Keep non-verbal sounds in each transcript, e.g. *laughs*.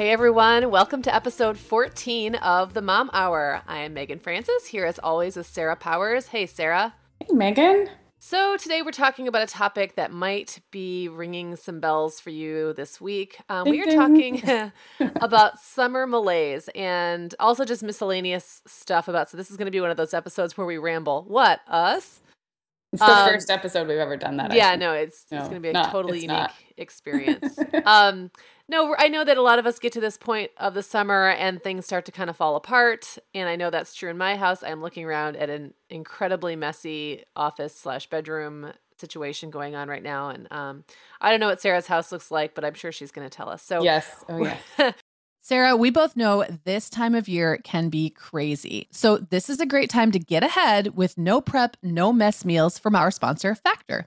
Hey everyone, welcome to episode 14 of the Mom Hour. I am Megan Francis, here as always with Sarah Powers. Hey Sarah. Hey Megan. So, today we're talking about a topic that might be ringing some bells for you this week. Um, we are talking *laughs* *laughs* about summer malaise and also just miscellaneous stuff about. So, this is going to be one of those episodes where we ramble. What, us? It's the um, first episode we've ever done that. Yeah, no, it's, no, it's going to be a not, totally unique not. experience. *laughs* um, no, I know that a lot of us get to this point of the summer and things start to kind of fall apart. And I know that's true in my house. I'm looking around at an incredibly messy office slash bedroom situation going on right now. And um, I don't know what Sarah's house looks like, but I'm sure she's going to tell us. So, yes. Oh, *laughs* yes. Sarah, we both know this time of year can be crazy. So, this is a great time to get ahead with no prep, no mess meals from our sponsor, Factor.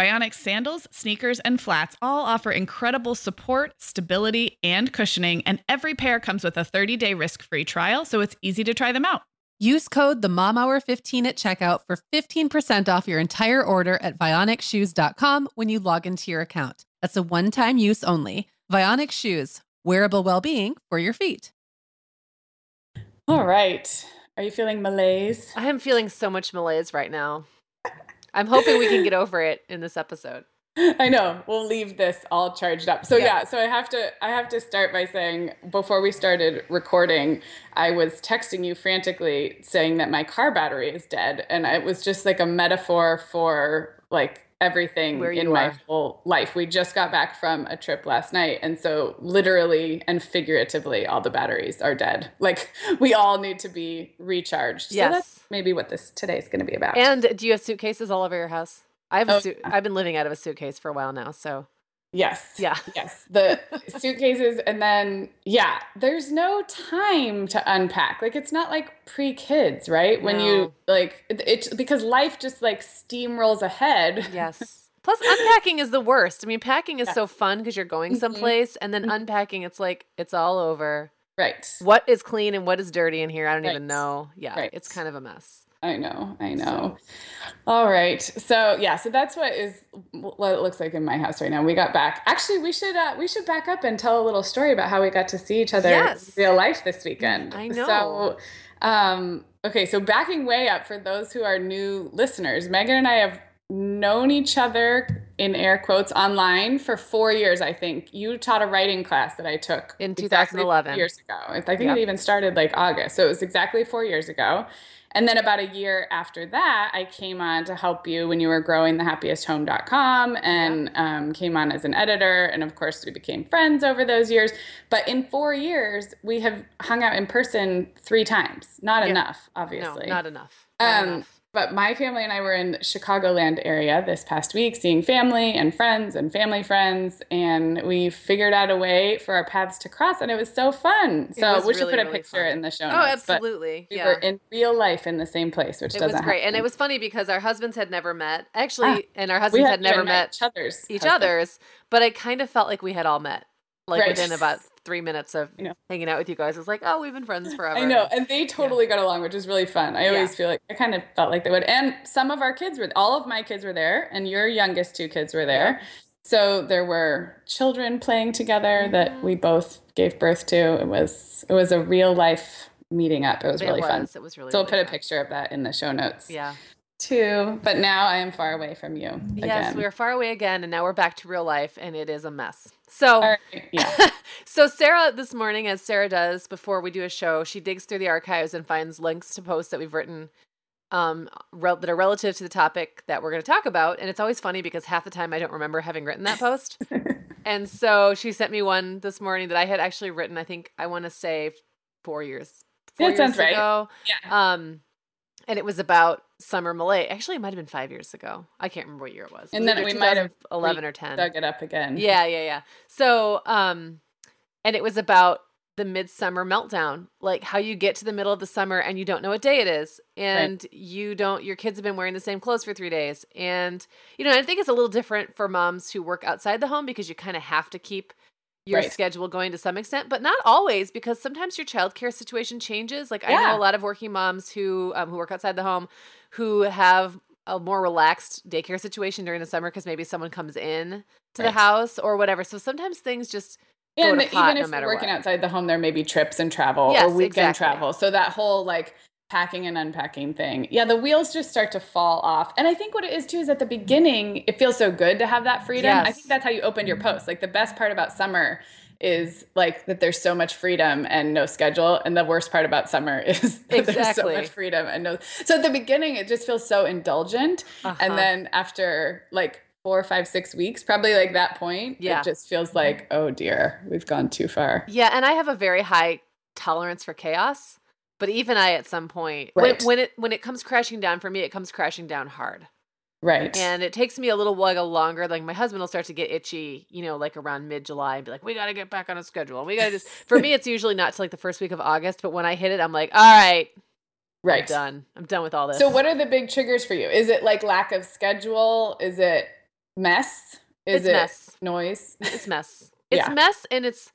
Vionic sandals, sneakers, and flats all offer incredible support, stability, and cushioning, and every pair comes with a 30 day risk free trial, so it's easy to try them out. Use code the Mom Hour 15 at checkout for 15% off your entire order at vionicshoes.com when you log into your account. That's a one-time use only. Vionic Shoes, wearable well-being for your feet. All right. Are you feeling malaise? I am feeling so much malaise right now. I'm hoping we can get over it in this episode. I know. We'll leave this all charged up. So yeah. yeah, so I have to I have to start by saying before we started recording, I was texting you frantically saying that my car battery is dead and it was just like a metaphor for like everything in my whole life. We just got back from a trip last night. And so, literally and figuratively, all the batteries are dead. Like, we all need to be recharged. Yes. So, that's maybe what this today is going to be about. And do you have suitcases all over your house? I have a oh, suit. I've been living out of a suitcase for a while now. So, Yes. Yeah. Yes. The suitcases. And then, yeah, there's no time to unpack. Like, it's not like pre kids, right? When you like, it's because life just like steamrolls ahead. Yes. Plus, unpacking is the worst. I mean, packing is yeah. so fun because you're going mm-hmm. someplace, mm-hmm. and then mm-hmm. unpacking, it's like it's all over. Right. What is clean and what is dirty in here? I don't right. even know. Yeah, right. it's kind of a mess. I know, I know. So. All right. So yeah, so that's what is what it looks like in my house right now. We got back. Actually, we should uh, we should back up and tell a little story about how we got to see each other yes. in real life this weekend. I know. So um, okay, so backing way up for those who are new listeners, Megan and I have known each other in air quotes online for four years. I think you taught a writing class that I took in 2011 exactly years ago. I think yep. it even started like August, so it was exactly four years ago. And then about a year after that, I came on to help you when you were growing thehappiesthome.com and yeah. um, came on as an editor. And of course, we became friends over those years. But in four years, we have hung out in person three times. Not yeah. enough, obviously. No, not enough. Not um, enough but my family and I were in Chicagoland area this past week, seeing family and friends and family friends, and we figured out a way for our paths to cross, and it was so fun. So we really, should put a really picture fun. in the show. Oh, notes, absolutely! we yeah. were in real life in the same place, which it doesn't. was great, happen. and it was funny because our husbands had never met, actually, ah, and our husbands had, had never met each other's each husbands. other's, but I kind of felt like we had all met like right. within about three minutes of you know. hanging out with you guys. It's like, oh, we've been friends forever. I know, and they totally yeah. got along, which is really fun. I always yeah. feel like I kind of felt like they would. And some of our kids were, all of my kids were there, and your youngest two kids were there. So there were children playing together mm-hmm. that we both gave birth to. It was it was a real life meeting up. It was really it was. fun. It was really. So really we'll put fun. a picture of that in the show notes. Yeah too, but now I am far away from you. Yes, we are far away again, and now we're back to real life, and it is a mess. So, right, yeah. *laughs* so Sarah this morning, as Sarah does before we do a show, she digs through the archives and finds links to posts that we've written um, re- that are relative to the topic that we're going to talk about. And it's always funny because half the time I don't remember having written that post. *laughs* and so she sent me one this morning that I had actually written. I think I want to say four years. Four that years sounds ago. right. Yeah. Um, and it was about summer Malay. Actually, it might have been five years ago. I can't remember what year it was. And then we might have eleven or ten. Dug it up again. Yeah, yeah, yeah. So, um, and it was about the midsummer meltdown, like how you get to the middle of the summer and you don't know what day it is, and right. you don't. Your kids have been wearing the same clothes for three days, and you know, I think it's a little different for moms who work outside the home because you kind of have to keep your right. schedule going to some extent, but not always because sometimes your childcare situation changes. Like yeah. I know a lot of working moms who um, who work outside the home who have a more relaxed daycare situation during the summer because maybe someone comes in to right. the house or whatever. So sometimes things just and even if no you're working what. outside the home, there may be trips and travel yes, or weekend exactly. travel. So that whole like packing and unpacking thing. Yeah, the wheels just start to fall off. And I think what it is too is at the beginning, it feels so good to have that freedom. Yes. I think that's how you opened your post. Like the best part about summer is like that there's so much freedom and no schedule and the worst part about summer *laughs* is that exactly. there's so much freedom and no so at the beginning it just feels so indulgent uh-huh. and then after like four five six weeks probably like that point yeah. it just feels like oh dear we've gone too far yeah and i have a very high tolerance for chaos but even i at some point right. when, when it when it comes crashing down for me it comes crashing down hard Right. And it takes me a little while longer. Like my husband will start to get itchy, you know, like around mid July and be like, we got to get back on a schedule. We got to just, *laughs* for me, it's usually not till like the first week of August. But when I hit it, I'm like, all right. Right. I'm done. I'm done with all this. So what are the big triggers for you? Is it like lack of schedule? Is it mess? Is it's it mess. noise? It's mess. *laughs* It's yeah. mess and it's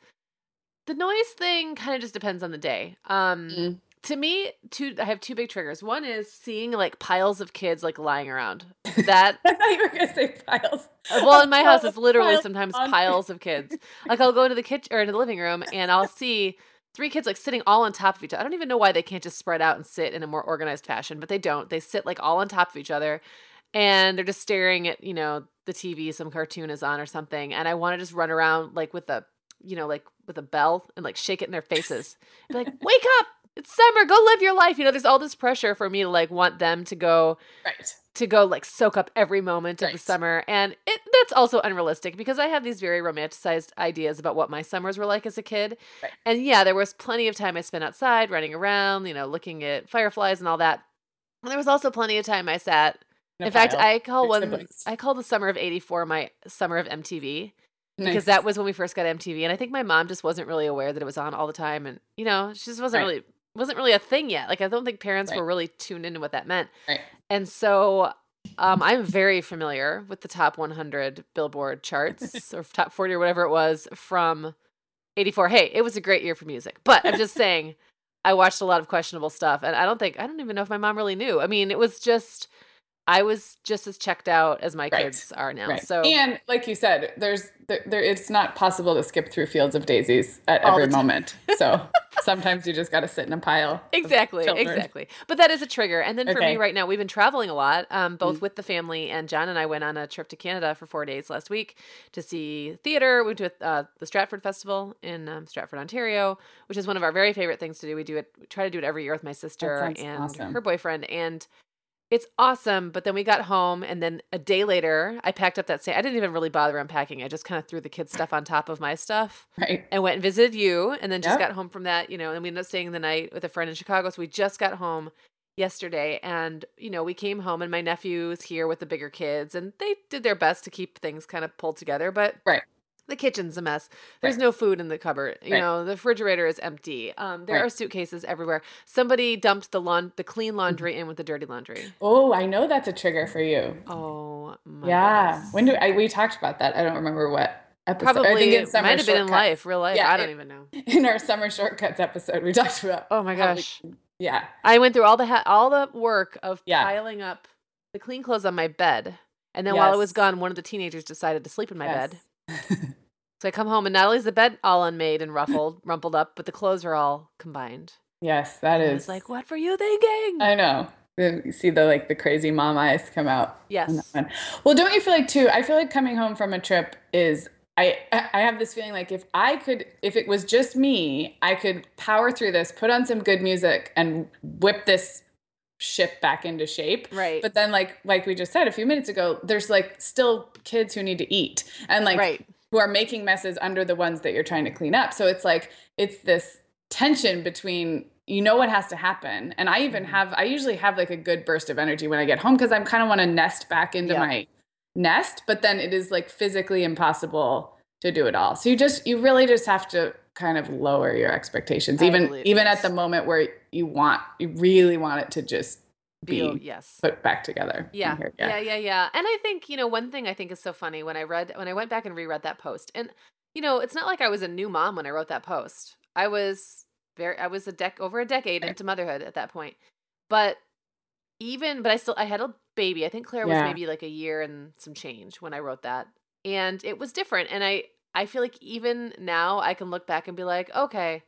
the noise thing kind of just depends on the day. Um, mm to me, two I have two big triggers. One is seeing like piles of kids like lying around. *laughs* That I thought you were gonna say piles. Uh, well, in my house, it's literally sometimes piles of kids. *laughs* Like I'll go into the kitchen or into the living room, and I'll see three kids like sitting all on top of each other. I don't even know why they can't just spread out and sit in a more organized fashion, but they don't. They sit like all on top of each other, and they're just staring at you know the TV. Some cartoon is on or something, and I want to just run around like with a you know like with a bell and like shake it in their faces, be like, "Wake up! It's summer. Go live your life." You know, there's all this pressure for me to like want them to go right to go like soak up every moment of right. the summer and it that's also unrealistic because i have these very romanticized ideas about what my summers were like as a kid right. and yeah there was plenty of time i spent outside running around you know looking at fireflies and all that and there was also plenty of time i sat in, in fact i call one i call the summer of 84 my summer of mtv Nice. because that was when we first got MTV and I think my mom just wasn't really aware that it was on all the time and you know she just wasn't right. really wasn't really a thing yet. Like I don't think parents right. were really tuned into what that meant. Right. And so um, I'm very familiar with the top 100 Billboard charts *laughs* or top 40 or whatever it was from 84. Hey, it was a great year for music. But I'm just *laughs* saying I watched a lot of questionable stuff and I don't think I don't even know if my mom really knew. I mean, it was just I was just as checked out as my right. kids are now. Right. So and like you said, there's there, there, it's not possible to skip through fields of daisies at every moment. So *laughs* sometimes you just got to sit in a pile. Exactly, exactly. But that is a trigger. And then for okay. me right now, we've been traveling a lot, um, both mm-hmm. with the family and John and I went on a trip to Canada for four days last week to see theater. We went to uh, the Stratford Festival in um, Stratford, Ontario, which is one of our very favorite things to do. We do it, we try to do it every year with my sister and awesome. her boyfriend, and it's awesome. But then we got home, and then a day later, I packed up that same. I didn't even really bother unpacking. I just kind of threw the kids' stuff on top of my stuff, right? And went and visited you, and then just yep. got home from that, you know. And we ended up staying the night with a friend in Chicago. So we just got home yesterday, and you know, we came home, and my nephew's here with the bigger kids, and they did their best to keep things kind of pulled together, but right the kitchen's a mess. There's right. no food in the cupboard. You right. know, the refrigerator is empty. Um, there right. are suitcases everywhere. Somebody dumped the lawn, the clean mm-hmm. laundry in with the dirty laundry. Oh, I know that's a trigger for you. Oh, yeah. Goodness. When do I? We talked about that. I don't remember what episode. Probably I think in summer might have been in life, real life. Yeah, I don't it, even know. In our summer shortcuts episode, we talked about. Oh my gosh. We, yeah. I went through all the ha- all the work of yeah. piling up the clean clothes on my bed, and then yes. while I was gone, one of the teenagers decided to sleep in my yes. bed. So I come home and not only is the bed all unmade and ruffled, *laughs* rumpled up, but the clothes are all combined. Yes, that and is. like, what were you thinking? I know. You see the like the crazy mom eyes come out. Yes. Well, don't you feel like too? I feel like coming home from a trip is I I have this feeling like if I could if it was just me, I could power through this, put on some good music and whip this ship back into shape. Right. But then like like we just said a few minutes ago, there's like still kids who need to eat. And like right who are making messes under the ones that you're trying to clean up. So it's like it's this tension between you know what has to happen. And I even mm-hmm. have I usually have like a good burst of energy when I get home because I'm kind of want to nest back into yeah. my nest, but then it is like physically impossible to do it all. So you just you really just have to kind of lower your expectations I even even at the moment where you want you really want it to just be yes put back together. Yeah. yeah, yeah, yeah, yeah. And I think you know one thing I think is so funny when I read when I went back and reread that post, and you know it's not like I was a new mom when I wrote that post. I was very I was a dec over a decade right. into motherhood at that point, but even but I still I had a baby. I think Claire was maybe like a year and some change when I wrote that, and it was different. And I I feel like even now I can look back and be like, okay,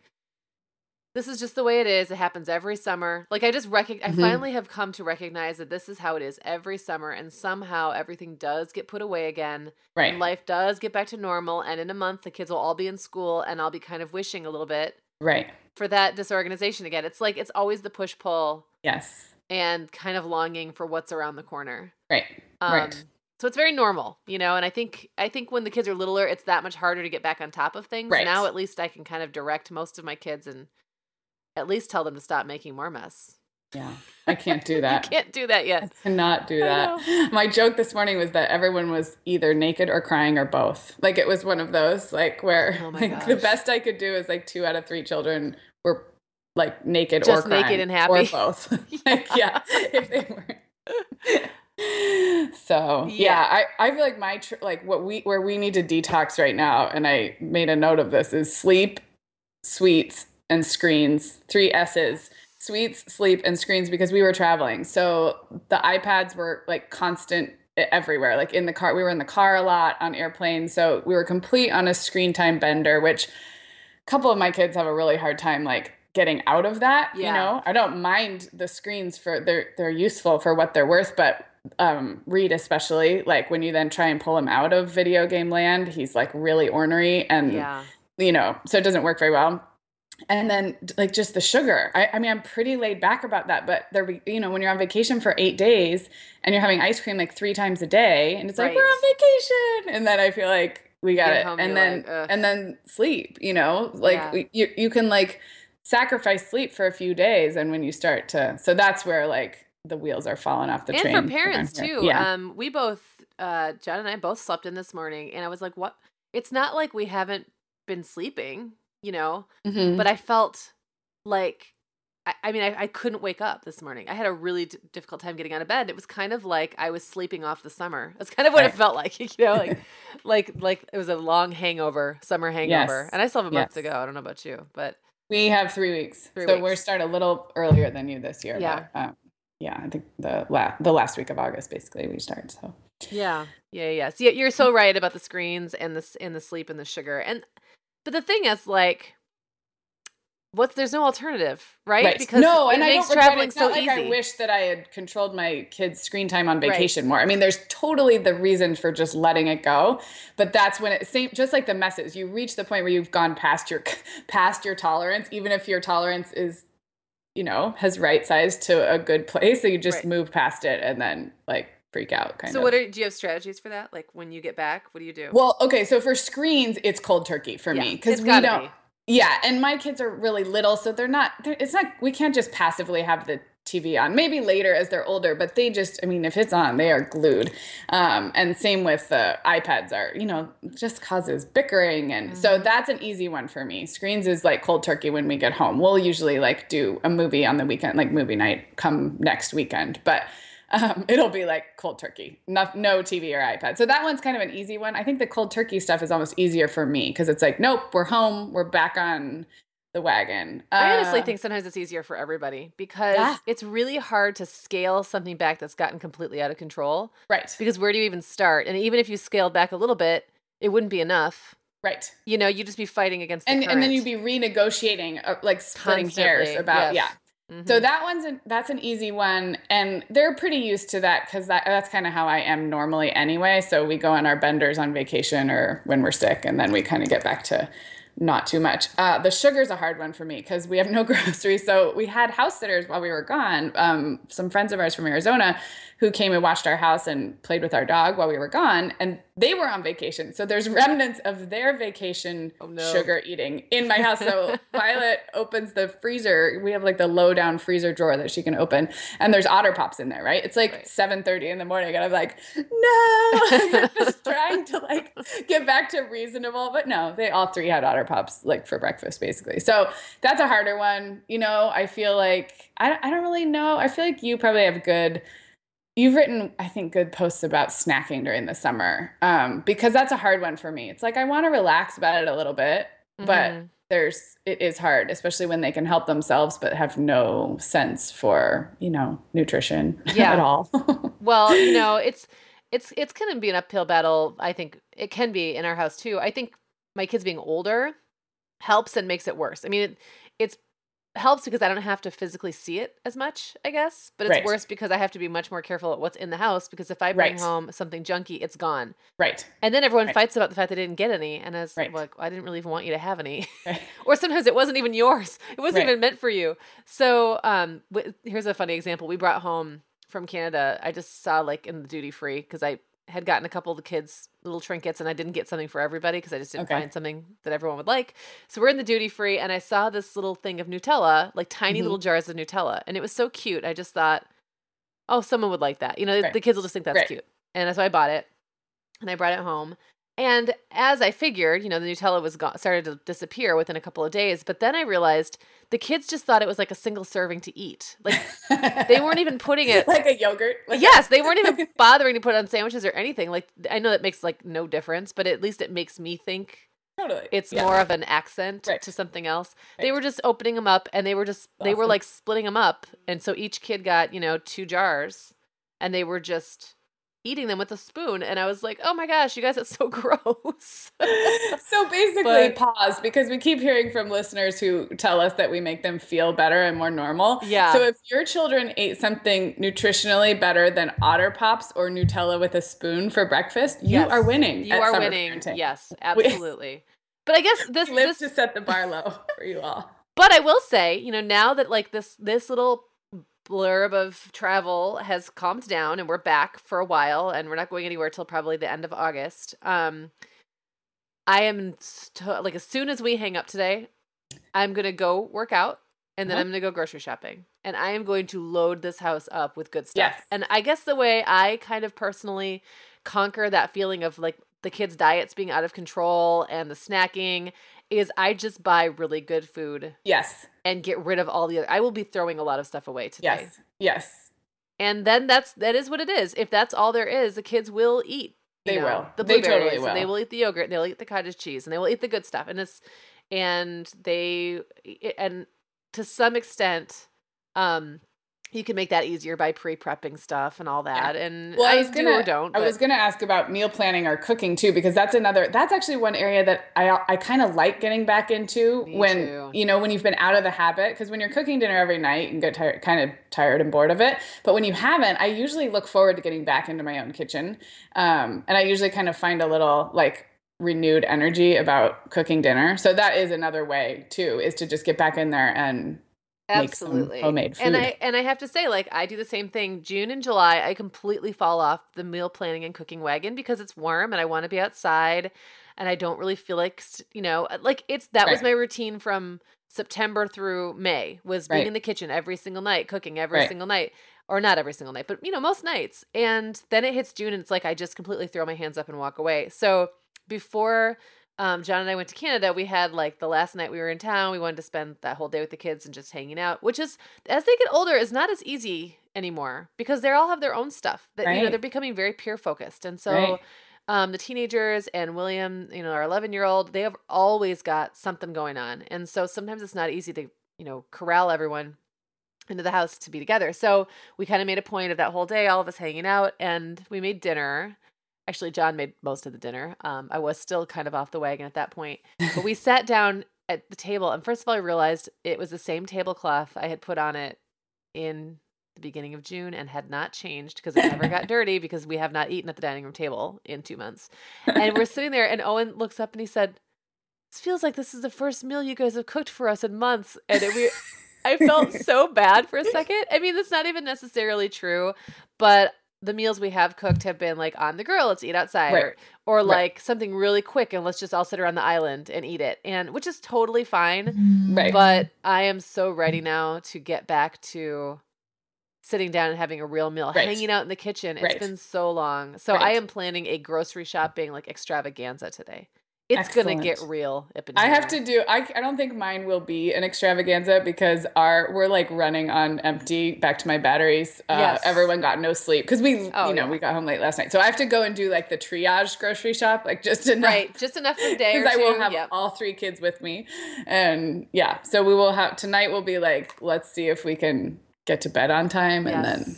this is just the way it is. It happens every summer. Like I just rec- mm-hmm. I finally have come to recognize that this is how it is every summer and somehow everything does get put away again. Right. life does get back to normal and in a month the kids will all be in school and I'll be kind of wishing a little bit. Right. For that disorganization again. It's like it's always the push pull. Yes. And kind of longing for what's around the corner. Right. Um, right. So it's very normal, you know, and I think I think when the kids are littler, it's that much harder to get back on top of things. Right. Now at least I can kind of direct most of my kids and at least tell them to stop making more mess. Yeah, I can't do *laughs* that. you can't do that yet. I cannot do that. My joke this morning was that everyone was either naked or crying or both. Like it was one of those, like where oh like, the best I could do is like two out of three children were like naked Just or crying, naked and happy or both. *laughs* *laughs* like yeah, if they weren't. *laughs* so yeah. yeah, I, I feel like my tr- like what we where we need to detox right now, and I made a note of this is sleep, sweets, and screens, three S's. sweets, sleep, and screens because we were traveling. So the iPads were like constant everywhere, like in the car. We were in the car a lot on airplanes. So we were complete on a screen time bender, which a couple of my kids have a really hard time like getting out of that. Yeah. You know, I don't mind the screens for they're they're useful for what they're worth, but um, Reed especially, like when you then try and pull him out of video game land, he's like really ornery and yeah. you know, so it doesn't work very well and then like just the sugar I, I, mean i'm pretty laid back about that but there we you know when you're on vacation for eight days and you're having ice cream like three times a day and it's right. like we're on vacation and then i feel like we got Get it and then like, and then sleep you know like yeah. you, you can like sacrifice sleep for a few days and when you start to so that's where like the wheels are falling off the and train and for parents too yeah. um we both uh john and i both slept in this morning and i was like what it's not like we haven't been sleeping you know, mm-hmm. but I felt like I, I mean, I, I, couldn't wake up this morning. I had a really d- difficult time getting out of bed. It was kind of like I was sleeping off the summer. *laughs* That's kind of what right. it felt like, *laughs* you know, like, *laughs* like, like it was a long hangover, summer hangover. Yes. And I still have a month yes. to go. I don't know about you, but we have three weeks. Three so weeks. we're start a little earlier than you this year. Yeah. But, um, yeah. I think the la- the last week of August, basically, we start. So yeah, yeah, yeah. So you're so right about the screens and the and the sleep and the sugar. And but the thing is, like, what's there's no alternative, right? right. Because no, and makes I don't traveling so like easy. I wish that I had controlled my kids' screen time on vacation right. more. I mean, there's totally the reason for just letting it go, but that's when it same just like the messes. You reach the point where you've gone past your *laughs* past your tolerance, even if your tolerance is you know has right sized to a good place. So you just right. move past it and then like freak out kind so of. So what are do you have strategies for that like when you get back what do you do well okay so for screens it's cold turkey for yeah, me because we don't be. yeah and my kids are really little so they're not they're, it's not we can't just passively have the TV on. Maybe later as they're older, but they just, I mean, if it's on, they are glued. Um, and same with the iPads are, you know, just causes bickering. And mm-hmm. so that's an easy one for me. Screens is like cold turkey when we get home. We'll usually like do a movie on the weekend, like movie night come next weekend. But um, *laughs* it'll be like cold turkey, no, no TV or iPad. So that one's kind of an easy one. I think the cold turkey stuff is almost easier for me because it's like, nope, we're home, we're back on the wagon. Uh, I honestly uh, think sometimes it's easier for everybody because yeah. it's really hard to scale something back that's gotten completely out of control. Right. Because where do you even start? And even if you scaled back a little bit, it wouldn't be enough. Right. You know, you'd just be fighting against the and, current. and then you'd be renegotiating, uh, like splitting Constantly. hairs about, yes. yeah. Mm-hmm. So that one's an, that's an easy one, and they're pretty used to that because that, that's kind of how I am normally anyway. So we go on our benders on vacation or when we're sick, and then we kind of get back to not too much. Uh, the sugar's a hard one for me because we have no *laughs* groceries. So we had house sitters while we were gone. Um, some friends of ours from Arizona who came and watched our house and played with our dog while we were gone, and they were on vacation. So there's remnants of their vacation oh, no. sugar eating in my house. So *laughs* Violet opens the freezer. We have like the low down freezer drawer that she can open, and there's otter pops in there. Right? It's like right. 7:30 in the morning, and I'm like, no, *laughs* I'm just trying to like get back to reasonable. But no, they all three had otter pops like for breakfast basically. So that's a harder one. You know, I feel like I I don't really know. I feel like you probably have good you've written i think good posts about snacking during the summer um, because that's a hard one for me it's like i want to relax about it a little bit mm-hmm. but there's it is hard especially when they can help themselves but have no sense for you know nutrition yeah. at all *laughs* well you know it's it's it's going to be an uphill battle i think it can be in our house too i think my kids being older helps and makes it worse i mean it, it's helps because I don't have to physically see it as much, I guess. But it's right. worse because I have to be much more careful at what's in the house because if I bring right. home something junky, it's gone. Right. And then everyone right. fights about the fact they didn't get any. And I was like, well, I didn't really even want you to have any. *laughs* or sometimes it wasn't even yours. It wasn't even meant for you. So um, w- here's a funny example. We brought home from Canada. I just saw like in the duty free because I had gotten a couple of the kids little trinkets and I didn't get something for everybody because I just didn't okay. find something that everyone would like. So we're in the duty free and I saw this little thing of Nutella, like tiny mm-hmm. little jars of Nutella. And it was so cute. I just thought, oh, someone would like that. You know, right. the kids will just think that's right. cute. And so I bought it and I brought it home. And as I figured, you know, the Nutella was gone, started to disappear within a couple of days. But then I realized the kids just thought it was like a single serving to eat. Like *laughs* they weren't even putting it like a yogurt. Like yes, they weren't even *laughs* bothering to put it on sandwiches or anything. Like I know that makes like no difference, but at least it makes me think Totally. It's yeah. more of an accent right. to something else. Right. They were just opening them up and they were just awesome. they were like splitting them up and so each kid got, you know, two jars and they were just eating them with a spoon and I was like, "Oh my gosh, you guys that's so *laughs* gross." *laughs* so basically but, pause because we keep hearing from listeners who tell us that we make them feel better and more normal. Yeah. So if your children ate something nutritionally better than Otter Pops or Nutella with a spoon for breakfast, you are winning. You are winning. Parenting. Yes, *laughs* absolutely. but I guess this live this to set the bar low for you all. But I will say, you know, now that like this this little blurb of travel has calmed down and we're back for a while and we're not going anywhere till probably the end of August. Um, I am st- like as soon as we hang up today, I'm gonna go work out and then mm-hmm. I'm gonna go grocery shopping and I am going to load this house up with good stuff. Yes. And I guess the way I kind of personally conquer that feeling of like the kids' diets being out of control and the snacking is I just buy really good food. Yes. And get rid of all the other I will be throwing a lot of stuff away today. Yes. Yes. And then that's that is what it is. If that's all there is, the kids will eat. They know, will. The blueberries. They totally will. they will eat the yogurt. And They'll eat the cottage cheese, and they will eat the good stuff. And it's and they and to some extent, um, you can make that easier by pre-prepping stuff and all that yeah. and well, I, was gonna, do or don't but. i was going to ask about meal planning or cooking too because that's another that's actually one area that i i kind of like getting back into Me when too. you know when you've been out of the habit because when you're cooking dinner every night and get tired kind of tired and bored of it but when you haven't i usually look forward to getting back into my own kitchen um, and i usually kind of find a little like renewed energy about cooking dinner so that is another way too is to just get back in there and absolutely homemade food. And I and I have to say, like I do the same thing. June and July, I completely fall off the meal planning and cooking wagon because it's warm and I want to be outside, and I don't really feel like you know, uh, like it's that right. was my routine from September through May was being right. in the kitchen every single night, cooking every right. single night. Or not every single night, but you know, most nights. And then it hits June and it's like I just completely throw my hands up and walk away. So before um, John and I went to Canada, we had like the last night we were in town, we wanted to spend that whole day with the kids and just hanging out, which is as they get older is not as easy anymore because they all have their own stuff that right. you know they're becoming very peer focused. And so right. um, the teenagers and William, you know, our 11 year old, they have always got something going on. And so sometimes it's not easy to, you know, corral everyone into the house to be together. So we kind of made a point of that whole day, all of us hanging out, and we made dinner. Actually, John made most of the dinner. Um, I was still kind of off the wagon at that point. But we *laughs* sat down at the table, and first of all, I realized it was the same tablecloth I had put on it in the beginning of June and had not changed because it never got *laughs* dirty because we have not eaten at the dining room table in two months. And we're *laughs* sitting there, and Owen looks up and he said, "This feels like this is the first meal you guys have cooked for us in months." And it, we, I felt so bad for a second. I mean, that's not even necessarily true, but the meals we have cooked have been like on the grill, let's eat outside, right. or, or like something really quick and let's just all sit around the island and eat it. And which is totally fine. Right. But I am so ready now to get back to sitting down and having a real meal, right. hanging out in the kitchen. It's right. been so long. So I am planning a grocery shopping like extravaganza today. It's Excellent. gonna get real. I have to do. I, I don't think mine will be an extravaganza because our we're like running on empty. Back to my batteries. Uh, yes. Everyone got no sleep because we oh, you know yeah. we got home late last night. So I have to go and do like the triage grocery shop, like just enough. Right, just enough for a day. *laughs* Because I will have yep. all three kids with me, and yeah. So we will have tonight. We'll be like, let's see if we can get to bed on time, and then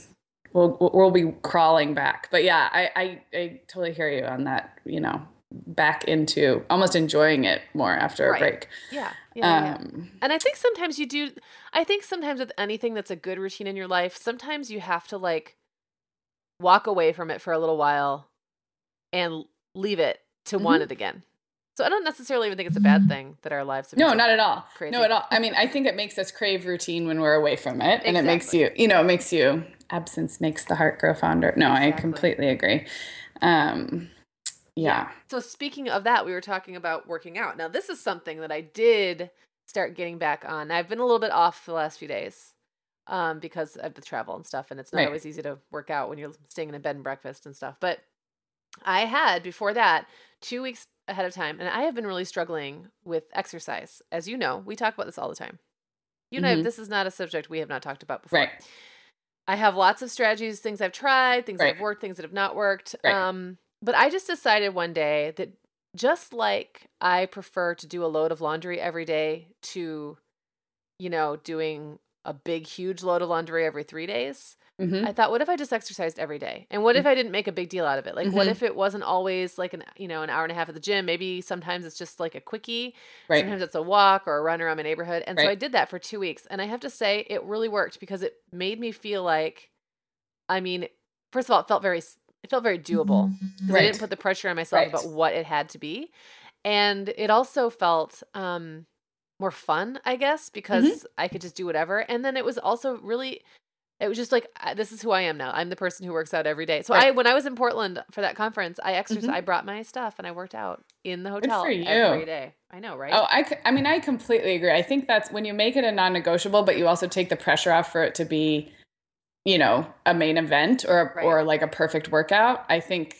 we'll we'll be crawling back. But yeah, I, I I totally hear you on that. You know back into almost enjoying it more after right. a break. Yeah. Yeah, um, yeah. And I think sometimes you do I think sometimes with anything that's a good routine in your life, sometimes you have to like walk away from it for a little while and leave it to mm-hmm. want it again. So I don't necessarily even think it's a bad thing that our lives. no, not at all. Crazy. No, at all. I mean, I think it makes us crave routine when we're away from it, and it makes you, you know, it makes you. Absence makes the heart grow fonder. No, exactly. I completely agree. Um, yeah. So speaking of that, we were talking about working out. Now, this is something that I did start getting back on. I've been a little bit off the last few days um, because of the travel and stuff, and it's not right. always easy to work out when you're staying in a bed and breakfast and stuff. But I had before that two weeks ahead of time, and I have been really struggling with exercise. As you know, we talk about this all the time. You know, mm-hmm. this is not a subject we have not talked about before. Right. I have lots of strategies, things I've tried, things right. that have worked, things that have not worked. Um, but I just decided one day that just like I prefer to do a load of laundry every day to, you know, doing a big, huge load of laundry every three days. Mm-hmm. I thought, what if I just exercised every day? And what if mm. I didn't make a big deal out of it? Like, mm-hmm. what if it wasn't always like an, you know, an hour and a half at the gym? Maybe sometimes it's just like a quickie. Right. Sometimes it's a walk or a run around my neighborhood. And right. so I did that for two weeks. And I have to say, it really worked because it made me feel like, I mean, first of all, it felt very, it felt very doable because right. I didn't put the pressure on myself about what it had to be. And it also felt, um, more fun, I guess, mm-hmm. because mm-hmm. I could just do whatever. And then it was also really it was just like this is who I am now. I'm the person who works out every day. So right. I when I was in Portland for that conference, I exercised. Mm-hmm. I brought my stuff and I worked out in the hotel every day. I know, right? Oh, I I mean, I completely agree. I think that's when you make it a non-negotiable, but you also take the pressure off for it to be, you know, a main event or right. or like a perfect workout. I think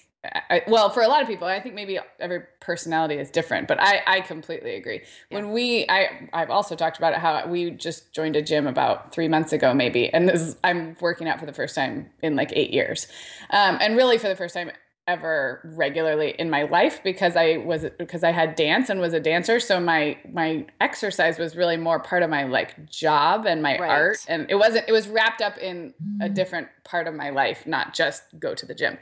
I, well, for a lot of people, I think maybe every personality is different, but I, I completely agree. Yeah. When we, I, I've also talked about it, how we just joined a gym about three months ago, maybe, and this, I'm working out for the first time in like eight years, um, and really for the first time ever regularly in my life because I was because I had dance and was a dancer, so my my exercise was really more part of my like job and my right. art, and it wasn't. It was wrapped up in a different part of my life, not just go to the gym.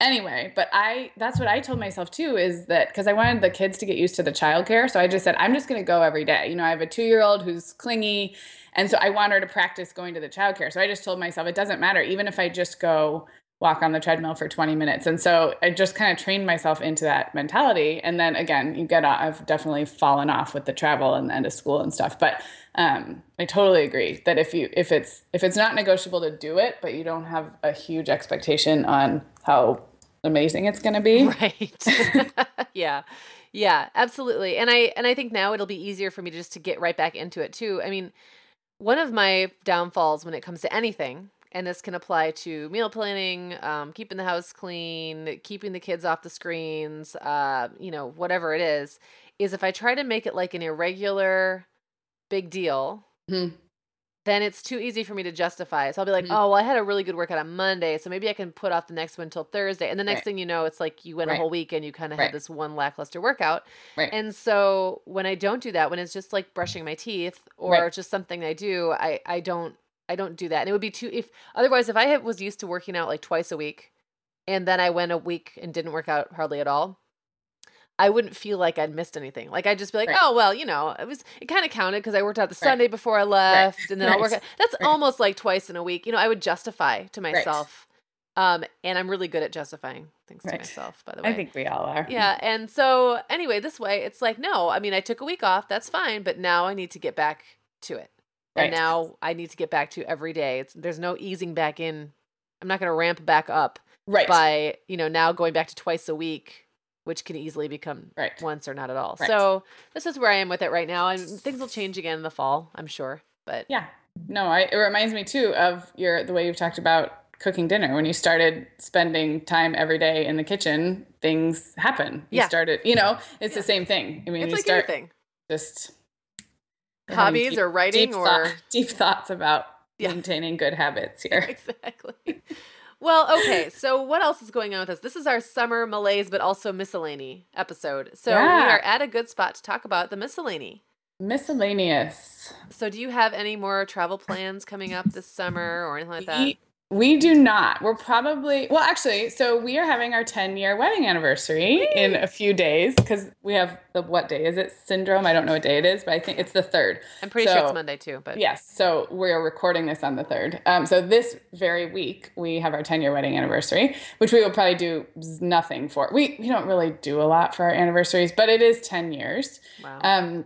Anyway but i that's what i told myself too is that because i wanted the kids to get used to the childcare. So i just said i'm just going to go every day. You know i have a two year old who's clingy and so i want her to practice going to the childcare. So i just told myself it doesn't matter. Even if i just go walk on the treadmill for 20 minutes and so i just kind of trained myself into that mentality and then again you get i've definitely fallen off with the travel and the end of school and stuff but um, i totally agree that if you if it's if it's not negotiable to do it but you don't have a huge expectation on how amazing it's going to be. *laughs* Right. *laughs* yeah. Yeah, absolutely. And I and I think now it'll be easier for me to just to get right back into it too. I mean, one of my downfalls when it comes to anything, and this can apply to meal planning, um, keeping the house clean, keeping the kids off the screens, uh, you know, whatever it is, is if I try to make it like an irregular big deal, mm-hmm then it's too easy for me to justify So I'll be like, mm-hmm. oh, well, I had a really good workout on Monday, so maybe I can put off the next one until Thursday. And the next right. thing you know, it's like you went right. a whole week and you kind of right. had this one lackluster workout. Right. And so when I don't do that, when it's just like brushing my teeth or just something I do, I I don't I don't do that. And it would be too if otherwise if I was used to working out like twice a week, and then I went a week and didn't work out hardly at all I wouldn't feel like I'd missed anything. Like I'd just be like, right. oh well, you know, it was it kind of counted because I worked out the right. Sunday before I left, right. and then I'll work out. That's almost like twice in a week. You know, I would justify to myself. Um, and I'm really good at justifying things to myself, by the way. I think we all are. Yeah. And so anyway, this way it's like, no, I mean I took a week off, that's fine, but now I need to get back to it. And now I need to get back to every day. It's there's no easing back in. I'm not gonna ramp back up right. by, you know, now going back to twice a week which can easily become right. once or not at all. Right. So this is where I am with it right now, and things will change again in the fall, I'm sure. But yeah, no, I, it reminds me too of your the way you've talked about cooking dinner. When you started spending time every day in the kitchen, things happen. You yeah. started, you know, it's yeah. the same thing. I mean, it's you like start anything. just hobbies deep, or writing deep or thought, *laughs* deep thoughts about yeah. maintaining good habits here. *laughs* exactly. Well, okay. So what else is going on with us? This is our summer malaise, but also miscellany episode. So yeah. we are at a good spot to talk about the miscellany. Miscellaneous. So do you have any more travel plans coming up this summer or anything like that? We do not. We're probably well, actually. So we are having our 10 year wedding anniversary in a few days because we have the what day is it? Syndrome. I don't know what day it is, but I think it's the third. I'm pretty so, sure it's Monday too. But yes, so we're recording this on the third. Um, so this very week we have our 10 year wedding anniversary, which we will probably do nothing for. We we don't really do a lot for our anniversaries, but it is 10 years. Wow. Um,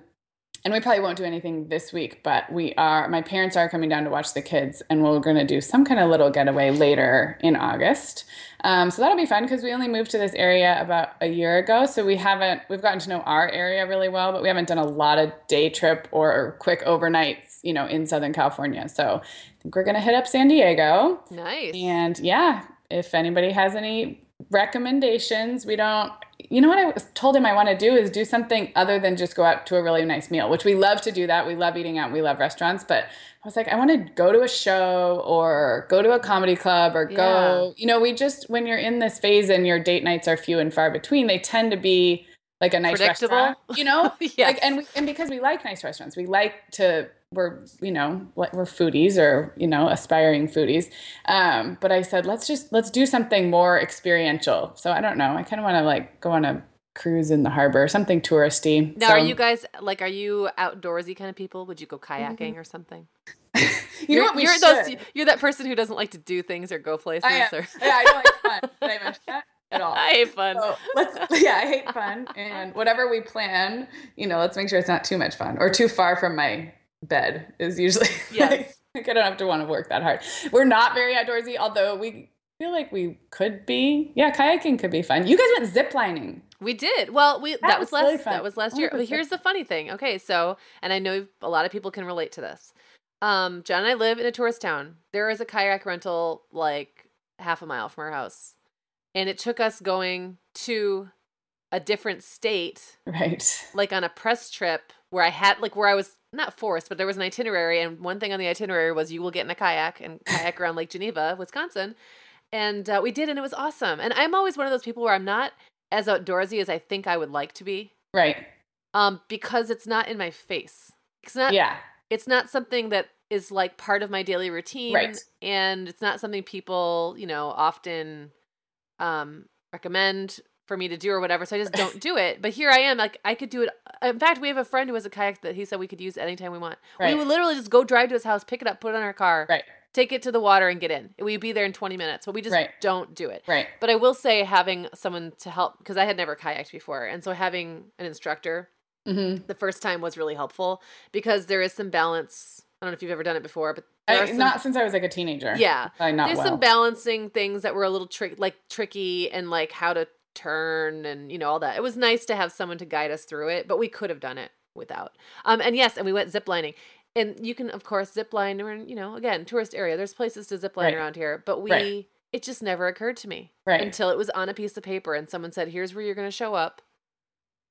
and we probably won't do anything this week, but we are, my parents are coming down to watch the kids, and we're going to do some kind of little getaway later in August. Um, so that'll be fun because we only moved to this area about a year ago. So we haven't, we've gotten to know our area really well, but we haven't done a lot of day trip or quick overnights, you know, in Southern California. So I think we're going to hit up San Diego. Nice. And yeah, if anybody has any recommendations. We don't, you know what I told him I want to do is do something other than just go out to a really nice meal, which we love to do that. We love eating out, we love restaurants, but I was like, I want to go to a show or go to a comedy club or go, yeah. you know, we just, when you're in this phase and your date nights are few and far between, they tend to be like a nice restaurant, you know? *laughs* yes. Like, and we, and because we like nice restaurants, we like to we're you know we're foodies or you know aspiring foodies. Um, but I said let's just let's do something more experiential. So I don't know. I kind of want to like go on a cruise in the harbor, something touristy. Now, so, are you guys like are you outdoorsy kind of people? Would you go kayaking mm-hmm. or something? *laughs* you you're, know what? We you're should. those. You're that person who doesn't like to do things or go places. I or... yeah, I don't like *laughs* fun. Did I mention that? at all. I hate fun. So let's *laughs* yeah, I hate fun. And whatever we plan, you know, let's make sure it's not too much fun or too far from my bed is usually *laughs* yes. like, I don't have to want to work that hard. We're not very outdoorsy, although we feel like we could be. Yeah, kayaking could be fun. You guys went ziplining. We did. Well, we that, that was, was, last that was last year. But here's the funny thing. Okay, so and I know a lot of people can relate to this. Um, John and I live in a tourist town. There is a kayak rental like half a mile from our house and it took us going to a different state right like on a press trip where i had like where i was not forced but there was an itinerary and one thing on the itinerary was you will get in a kayak and kayak around lake geneva wisconsin. And uh, we did and it was awesome. And i'm always one of those people where i'm not as outdoorsy as i think i would like to be. Right. Um because it's not in my face. It's not yeah. it's not something that is like part of my daily routine. Right. And it's not something people you know often um, recommend for me to do or whatever. So I just don't do it. But here I am, like I could do it. In fact, we have a friend who has a kayak that he said we could use anytime we want. Right. We would literally just go drive to his house, pick it up, put it on our car, right. take it to the water, and get in. We'd be there in 20 minutes. But we just right. don't do it. Right. But I will say, having someone to help because I had never kayaked before, and so having an instructor mm-hmm. the first time was really helpful because there is some balance. I don't know if you've ever done it before, but I, some, not since I was like a teenager. Yeah, there's well. some balancing things that were a little trick, like tricky, and like how to turn and you know all that. It was nice to have someone to guide us through it, but we could have done it without. Um, and yes, and we went ziplining. And you can of course zip line or you know, again, tourist area. There's places to zip line right. around here, but we right. it just never occurred to me. Right. Until it was on a piece of paper and someone said, Here's where you're gonna show up.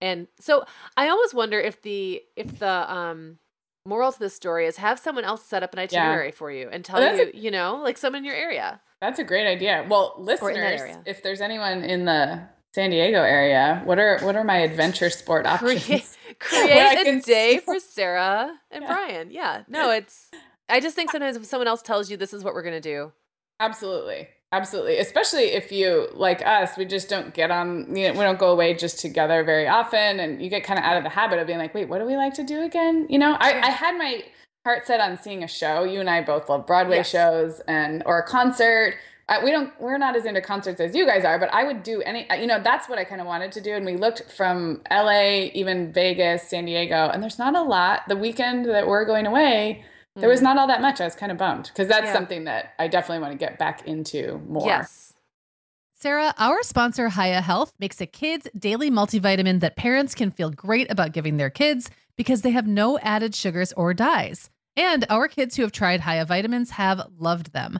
And so I almost wonder if the if the um moral to this story is have someone else set up an itinerary yeah. for you and tell you, a, you know, like someone in your area. That's a great idea. Well, listeners, if there's anyone in the San Diego area, what are what are my adventure sport options? *laughs* *laughs* Create, create a day for Sarah and yeah. Brian. Yeah. No, *laughs* it's I just think sometimes if someone else tells you this is what we're gonna do. Absolutely. Absolutely. Especially if you, like us, we just don't get on, you know, we don't go away just together very often. And you get kind of out of the habit of being like, wait, what do we like to do again? You know, I, I had my heart set on seeing a show. You and I both love Broadway yes. shows and, or a concert. I, we don't, we're not as into concerts as you guys are, but I would do any, you know, that's what I kind of wanted to do. And we looked from LA, even Vegas, San Diego, and there's not a lot. The weekend that we're going away, there was mm. not all that much. I was kind of bummed because that's yeah. something that I definitely want to get back into more. Yes. Sarah, our sponsor, Hiya Health, makes a kids' daily multivitamin that parents can feel great about giving their kids because they have no added sugars or dyes. And our kids who have tried Hiya vitamins have loved them,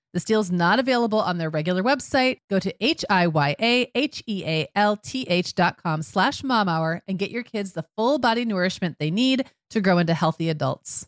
This deal is not available on their regular website. Go to H-I-Y-A-H-E-A-L-T-H dot com slash momhour and get your kids the full body nourishment they need to grow into healthy adults.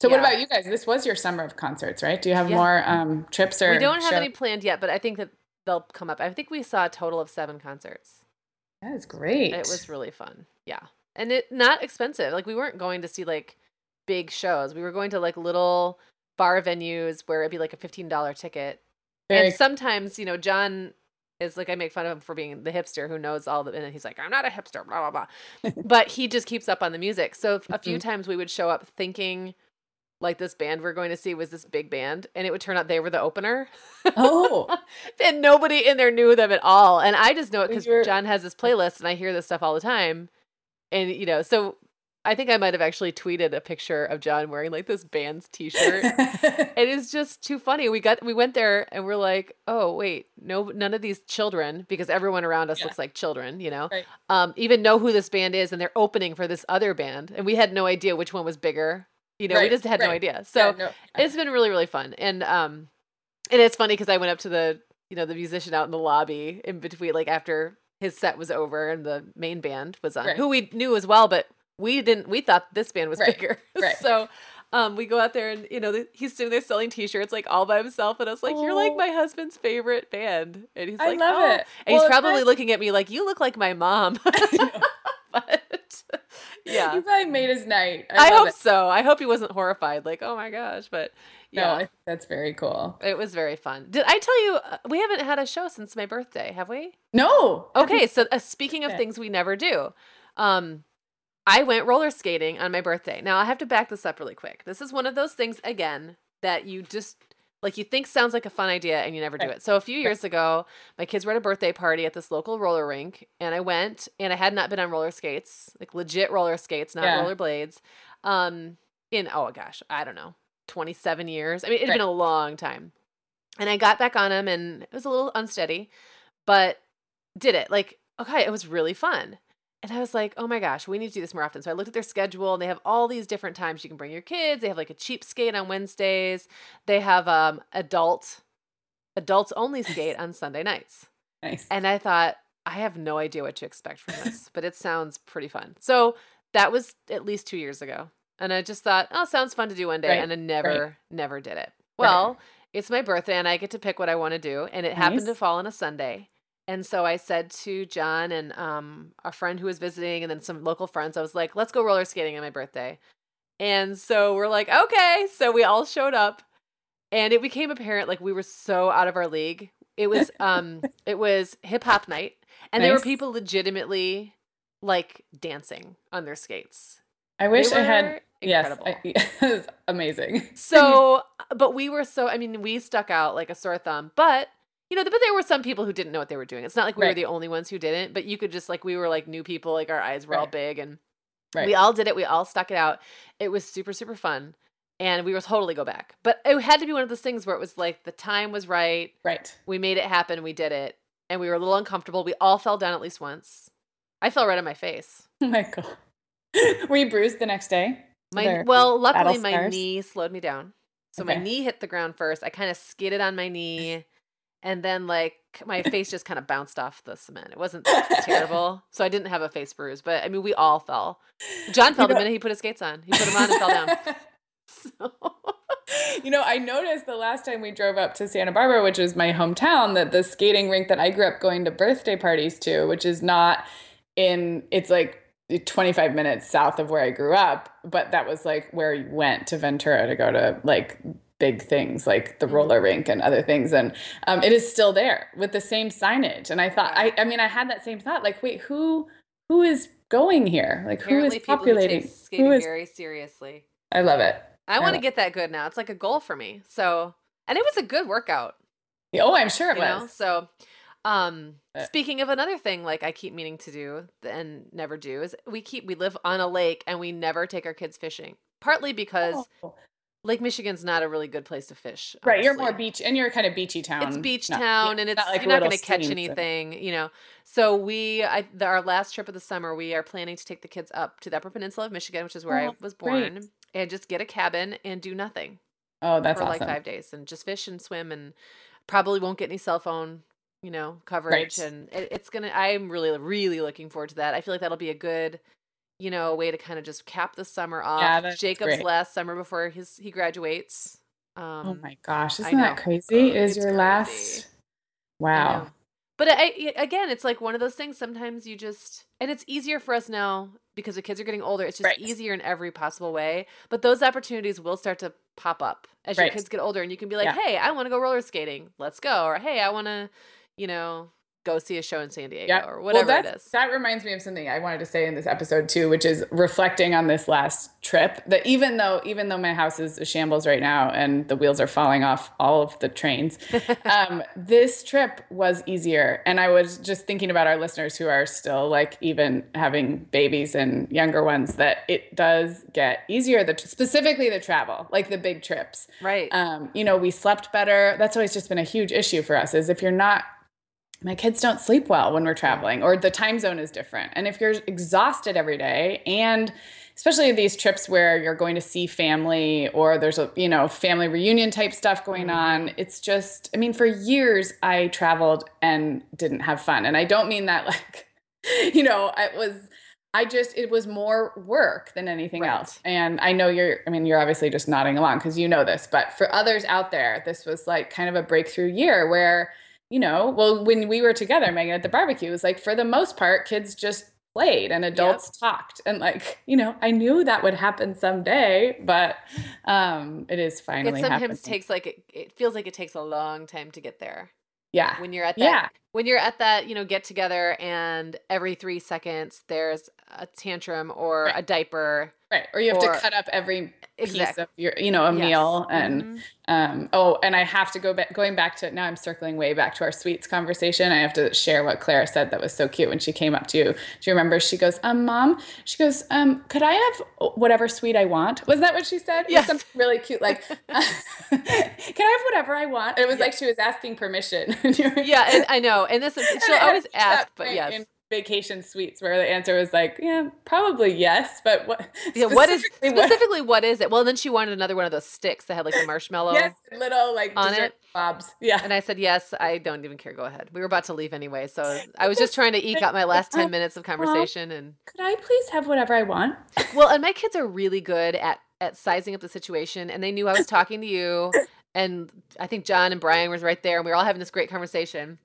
So yeah. what about you guys? This was your summer of concerts, right? Do you have yeah. more um, trips or? We don't have show? any planned yet, but I think that they'll come up. I think we saw a total of seven concerts. That is great. It was really fun. Yeah, and it not expensive. Like we weren't going to see like big shows. We were going to like little bar venues where it'd be like a fifteen dollar ticket. Very and sometimes, you know, John is like I make fun of him for being the hipster who knows all the and he's like, I'm not a hipster, blah blah blah. *laughs* but he just keeps up on the music. So a few mm-hmm. times we would show up thinking like this band we're going to see was this big band and it would turn out they were the opener. Oh. *laughs* And nobody in there knew them at all. And i just know it because john has this playlist and i hear this stuff all the time. And you know so i think i might have actually tweeted a picture of john wearing like this band's t-shirt. *laughs* It is just too funny. We got we went there and we're like oh wait no none of these children because everyone around us yeah. looks like children you know? Right. um, even know who this band is and they're opening for this other band. And we had no idea which one was bigger you know, right, we just had right. no idea. So yeah, no. it's been really, really fun. And um and it's funny because I went up to the you know, the musician out in the lobby in between like after his set was over and the main band was on, right. who we knew as well, but we didn't we thought this band was bigger. *laughs* So um, we go out there and you know he's sitting there selling T-shirts like all by himself, and I was like, oh. "You're like my husband's favorite band," and he's like, "I love oh. it." And well, he's probably looking at me like, "You look like my mom." *laughs* but *laughs* yeah, you probably made his night. I, I hope it. so. I hope he wasn't horrified, like, "Oh my gosh!" But yeah, no, that's very cool. It was very fun. Did I tell you uh, we haven't had a show since my birthday? Have we? No. Okay, so uh, speaking of things we never do, um, I went roller skating on my birthday. Now I have to back this up really quick. This is one of those things again that you just like you think sounds like a fun idea and you never do it. So a few years ago, my kids were at a birthday party at this local roller rink and I went and I had not been on roller skates, like legit roller skates, not yeah. roller blades. Um in oh gosh, I don't know, 27 years. I mean, it had right. been a long time. And I got back on them and it was a little unsteady, but did it. Like okay, it was really fun. And I was like, oh my gosh, we need to do this more often. So I looked at their schedule and they have all these different times you can bring your kids. They have like a cheap skate on Wednesdays. They have um adult adults only skate on *laughs* Sunday nights. Nice. And I thought, I have no idea what to expect from this, but it sounds pretty fun. So that was at least two years ago. And I just thought, oh, sounds fun to do one day. Right. And I never, right. never did it. Well, right. it's my birthday and I get to pick what I want to do. And it nice. happened to fall on a Sunday. And so I said to John and um, a friend who was visiting, and then some local friends, I was like, let's go roller skating on my birthday. And so we're like, okay. So we all showed up, and it became apparent like we were so out of our league. It was *laughs* um, it was hip hop night, and nice. there were people legitimately like dancing on their skates. I wish I had. Incredible. *laughs* Yes, I, it was amazing. so, *laughs* but we were so. I mean, we stuck out like a sore thumb, but you know, but there were some people who didn't know what they were doing. It's not like we right. were the only ones who didn't, but you could just like we were like new people, like our eyes were right. all big and right. we all did it. We all stuck it out. It was super super fun. And we will totally go back. But it had to be one of those things where it was like the time was right. Right. We made it happen. We did it. And we were a little uncomfortable. We all fell down at least once. I fell right on my face. *laughs* Oh my god. *laughs* were you bruised the next day? My well, luckily my knee slowed me down. So okay. my knee hit the ground first. I kind of skidded on my knee and then like my *laughs* face just kind of bounced off the cement. It wasn't terrible, so I didn't have a face bruise. But I mean, we all fell. John fell the minute he put his skates on. He put them on and fell down. So. *laughs* You know, I noticed the last time we drove up to Santa Barbara, which is my hometown, that the skating rink that I grew up going to birthday parties to, which is not in, it's like 25 minutes south of where I grew up, but that was like where you went to Ventura to go to like big things like the mm-hmm. roller rink and other things and um, it is still there with the same signage and i thought I, I mean i had that same thought like wait who who is going here? Like Apparently who is populating? Who skating who is, very seriously. I love it. I, I want to get that good now. It's like a goal for me. So and it was a good workout. Oh i'm sure it was know? so um, uh, speaking of another thing, like I keep meaning to do and never do, is we keep we live on a lake and we never take our kids fishing. Partly because oh. Lake Michigan's not a really good place to fish. Honestly. Right, you're more beach, and you're kind of beachy town. It's beach no, town, yeah, and it's not like you're not going to catch anything, you know. So we, I, the, our last trip of the summer, we are planning to take the kids up to the Upper Peninsula of Michigan, which is where oh, I was born, great. and just get a cabin and do nothing. Oh, that's for awesome. like five days, and just fish and swim, and probably won't get any cell phone you know, coverage. Right. And it, it's to, I'm really, really looking forward to that. I feel like that'll be a good, you know, a way to kind of just cap the summer off. Yeah, Jacob's great. last summer before his he graduates. Oh um, oh my gosh, isn't that crazy? Is your crazy. last? Wow. But I, again, it's like one of those things. Sometimes you just, and it's easier for us now because the kids are getting older. It's just right. easier in every possible way. But those opportunities will start to pop up as right. your kids get older, and you can be like, yeah. "Hey, I want to go roller skating. Let's go," or "Hey, I want to." you know, go see a show in San Diego yep. or whatever well, it is. That reminds me of something I wanted to say in this episode too, which is reflecting on this last trip. That even though even though my house is a shambles right now and the wheels are falling off all of the trains, *laughs* um, this trip was easier. And I was just thinking about our listeners who are still like even having babies and younger ones that it does get easier. The specifically the travel, like the big trips, right? Um, you know, we slept better. That's always just been a huge issue for us. Is if you're not my kids don't sleep well when we're traveling or the time zone is different and if you're exhausted every day and especially these trips where you're going to see family or there's a you know family reunion type stuff going mm-hmm. on it's just i mean for years i traveled and didn't have fun and i don't mean that *laughs* like you know it was i just it was more work than anything right. else and i know you're i mean you're obviously just nodding along because you know this but for others out there this was like kind of a breakthrough year where you know, well, when we were together, Megan, at the barbecue, it was like for the most part, kids just played and adults yep. talked. And like, *laughs* you know, I knew that would happen someday, but um it is finally. It sometimes happening. takes like it, it feels like it takes a long time to get there. Yeah. When you're at that yeah. when you're at that, you know, get together and every three seconds there's a tantrum or right. a diaper. Right. Or you have or, to cut up every exactly. piece of your, you know, a yes. meal. And mm-hmm. um, oh, and I have to go back, going back to now. I'm circling way back to our sweets conversation. I have to share what Clara said that was so cute when she came up to you. Do you remember? She goes, "Um, mom," she goes, "Um, could I have whatever sweet I want?" Was that what she said? Yes. Something really cute, like, *laughs* *laughs* "Can I have whatever I want?" It was yeah. like she was asking permission. *laughs* yeah, and I know, and this is, she'll always ask, but yes vacation sweets where the answer was like, yeah, probably yes, but what? Yeah, what is specifically what? what is it? Well, then she wanted another one of those sticks that had like the marshmallow. yes, little like on it. Bobs. Yeah. And I said yes. I don't even care. Go ahead. We were about to leave anyway, so *laughs* I was just trying to eke out my last ten minutes of conversation. And could I please have whatever I want? *laughs* well, and my kids are really good at at sizing up the situation, and they knew I was talking to you. And I think John and Brian was right there, and we were all having this great conversation.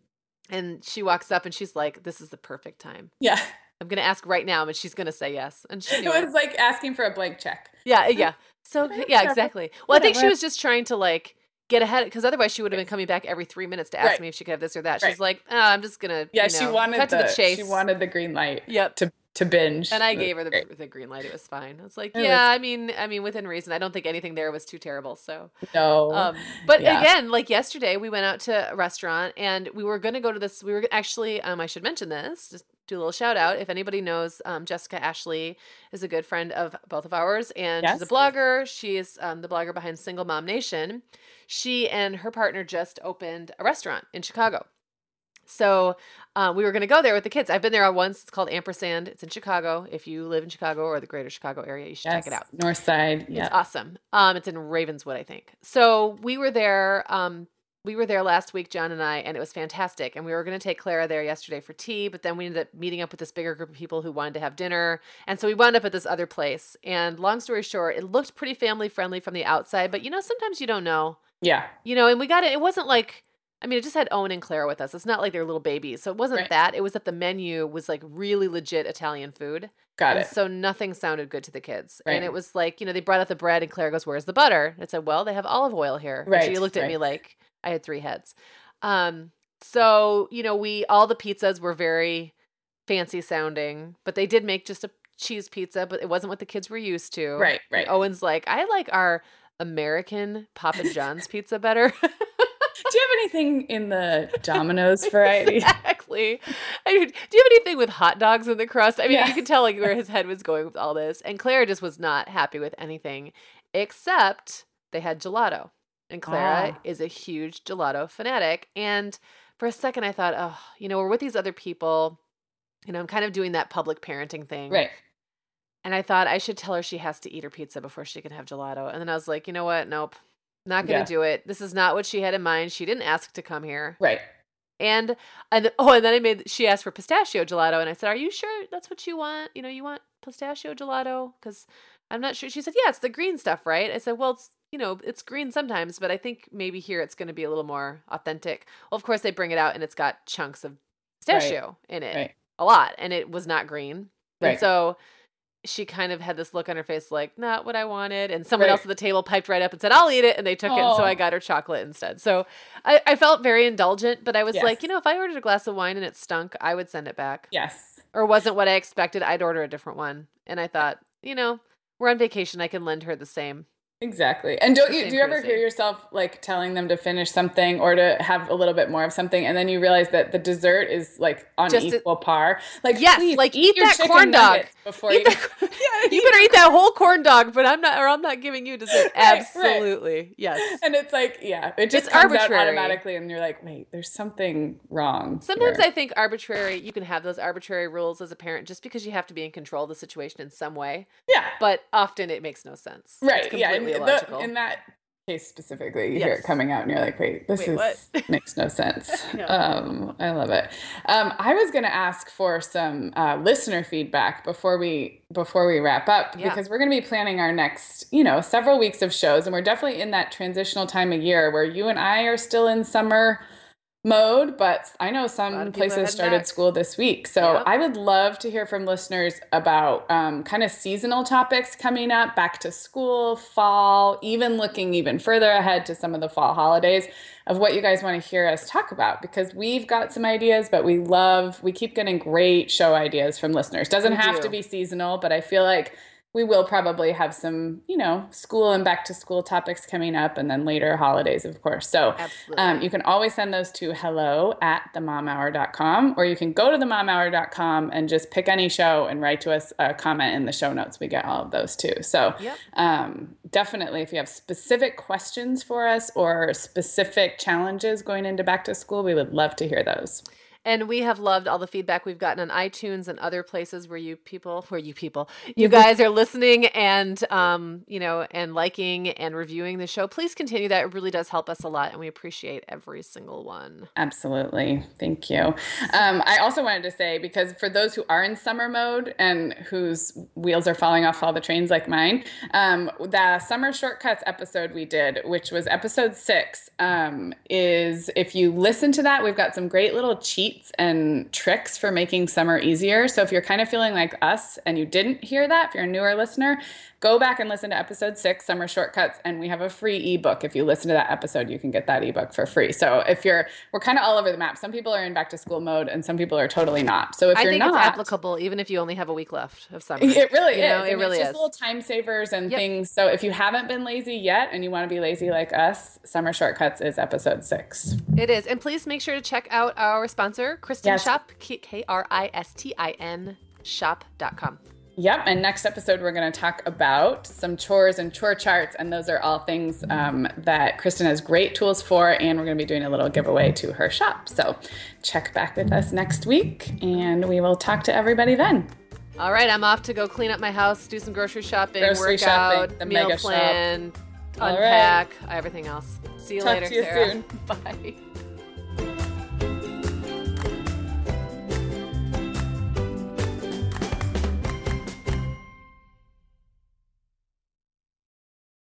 And she walks up and she's like, This is the perfect time. Yeah. I'm gonna ask right now, and she's gonna say yes. And she *laughs* it was it. like asking for a blank check. Yeah, yeah. So *laughs* yeah, exactly. Well, I think she was just trying to like get ahead because otherwise she would have been coming back every three minutes to ask right. me if she could have this or that. She's right. like, oh, I'm just gonna yeah. You know, she wanted cut the, to the chase. She wanted the green light. Yep. To to binge. And I gave her the, the green light. It was fine. It's like, it yeah, was, I mean, I mean, within reason. I don't think anything there was too terrible. So no. Um, but yeah. again, like yesterday, we went out to a restaurant and we were going to go to this. We were actually, um, I should mention this. Just do a little shout out. If anybody knows, um, Jessica Ashley is a good friend of both of ours, and yes. she's a blogger. She is um, the blogger behind Single Mom Nation. She and her partner just opened a restaurant in Chicago. So uh, we were going to go there with the kids. I've been there once. It's called Ampersand. It's in Chicago. If you live in Chicago or the greater Chicago area, you should yes, check it out. North Side. Yeah. It's awesome. Um, it's in Ravenswood, I think. So we were there. Um, we were there last week, John and I, and it was fantastic. And we were going to take Clara there yesterday for tea, but then we ended up meeting up with this bigger group of people who wanted to have dinner. And so we wound up at this other place. And long story short, it looked pretty family friendly from the outside, but you know, sometimes you don't know. Yeah. You know, and we got it. It wasn't like I mean, it just had Owen and Claire with us. It's not like they're little babies. So it wasn't right. that. It was that the menu was like really legit Italian food. Got and it. So nothing sounded good to the kids. Right. And it was like, you know, they brought out the bread and Claire goes, Where's the butter? And I said, Well, they have olive oil here. Right. And she looked at right. me like I had three heads. Um, so, you know, we all the pizzas were very fancy sounding, but they did make just a cheese pizza, but it wasn't what the kids were used to. Right, right. And Owen's like, I like our American Papa John's *laughs* pizza better. *laughs* do you have anything in the Domino's variety? *laughs* exactly. I mean, do you have anything with hot dogs in the crust? I mean, yeah. you can tell like where his head was going with all this. And Claire just was not happy with anything except they had gelato. And Clara ah. is a huge gelato fanatic. And for a second, I thought, oh, you know, we're with these other people. You know, I'm kind of doing that public parenting thing. Right. And I thought I should tell her she has to eat her pizza before she can have gelato. And then I was like, you know what? Nope. Not going to yeah. do it. This is not what she had in mind. She didn't ask to come here. Right. And and oh, and then I made she asked for pistachio gelato, and I said, "Are you sure that's what you want? You know, you want pistachio gelato? Because I'm not sure." She said, "Yeah, it's the green stuff, right?" I said, "Well, it's you know, it's green sometimes, but I think maybe here it's going to be a little more authentic." Well, of course they bring it out, and it's got chunks of pistachio right. in it, right. a lot, and it was not green. Right. And so she kind of had this look on her face like not what i wanted and someone right. else at the table piped right up and said i'll eat it and they took Aww. it and so i oh. got her chocolate instead so I, I felt very indulgent but i was yes. like you know if i ordered a glass of wine and it stunk i would send it back yes or wasn't what i expected i'd order a different one and i thought you know we're on vacation i can lend her the same Exactly. And don't you do you ever hear yourself like telling them to finish something or to have a little bit more of something and then you realize that the dessert is like on Just equal a, par? Like yes, like eat, eat that corn dog before eat you that, *laughs* yeah, *laughs* You better eat that whole corn dog, but I'm not or I'm not giving you dessert. *laughs* Absolutely. Right. Yes. And it's like, yeah, it just it's comes arbitrary. out automatically and you're like, "Wait, there's something wrong." Sometimes here. I think arbitrary, you can have those arbitrary rules as a parent just because you have to be in control of the situation in some way. Yeah. But often it makes no sense. Right. yeah. The, in that case specifically, you yes. hear it coming out and you're like, wait, this wait, is *laughs* makes no sense. *laughs* no. um, I love it. Um, I was going to ask for some uh, listener feedback before we before we wrap up yeah. because we're going to be planning our next, you know, several weeks of shows, and we're definitely in that transitional time of year where you and I are still in summer mode, but I know some places started back. school this week. So yep. I would love to hear from listeners about um, kind of seasonal topics coming up, back to school, fall, even looking even further ahead to some of the fall holidays of what you guys want to hear us talk about because we've got some ideas, but we love, we keep getting great show ideas from listeners. Doesn't we have do. to be seasonal, but I feel like we will probably have some, you know, school and back to school topics coming up and then later holidays, of course. So um, you can always send those to hello at themomhour.com or you can go to themomhour.com and just pick any show and write to us a comment in the show notes. We get all of those too. So yep. um, definitely, if you have specific questions for us or specific challenges going into back to school, we would love to hear those. And we have loved all the feedback we've gotten on iTunes and other places where you people, *laughs* where you people, you *laughs* guys are listening and, um, you know, and liking and reviewing the show. Please continue that. It really does help us a lot. And we appreciate every single one. Absolutely. Thank you. Um, I also wanted to say, because for those who are in summer mode and whose wheels are falling off all the trains like mine, um, the summer shortcuts episode we did, which was episode six, um, is if you listen to that, we've got some great little cheat cheats and tricks for making summer easier. So if you're kind of feeling like us and you didn't hear that, if you're a newer listener, go back and listen to episode six, Summer Shortcuts, and we have a free ebook. If you listen to that episode, you can get that ebook for free. So if you're, we're kind of all over the map. Some people are in back to school mode and some people are totally not. So if I you're think not, it's applicable even if you only have a week left of summer. *laughs* It really you is. Know, it really it's is. little time savers and yep. things. So if you haven't been lazy yet and you want to be lazy like us, Summer Shortcuts is episode six. It is. And please make sure to check out our sponsor, Kristin yes. Shop, K R I S T I N shop.com. Yep. And next episode, we're going to talk about some chores and chore charts. And those are all things um, that Kristin has great tools for. And we're going to be doing a little giveaway to her shop. So check back with us next week and we will talk to everybody then. All right. I'm off to go clean up my house, do some grocery shopping, grocery work shopping, meal plan, shop. unpack, right. everything else. See you talk later, to you Sarah. soon. *laughs* Bye.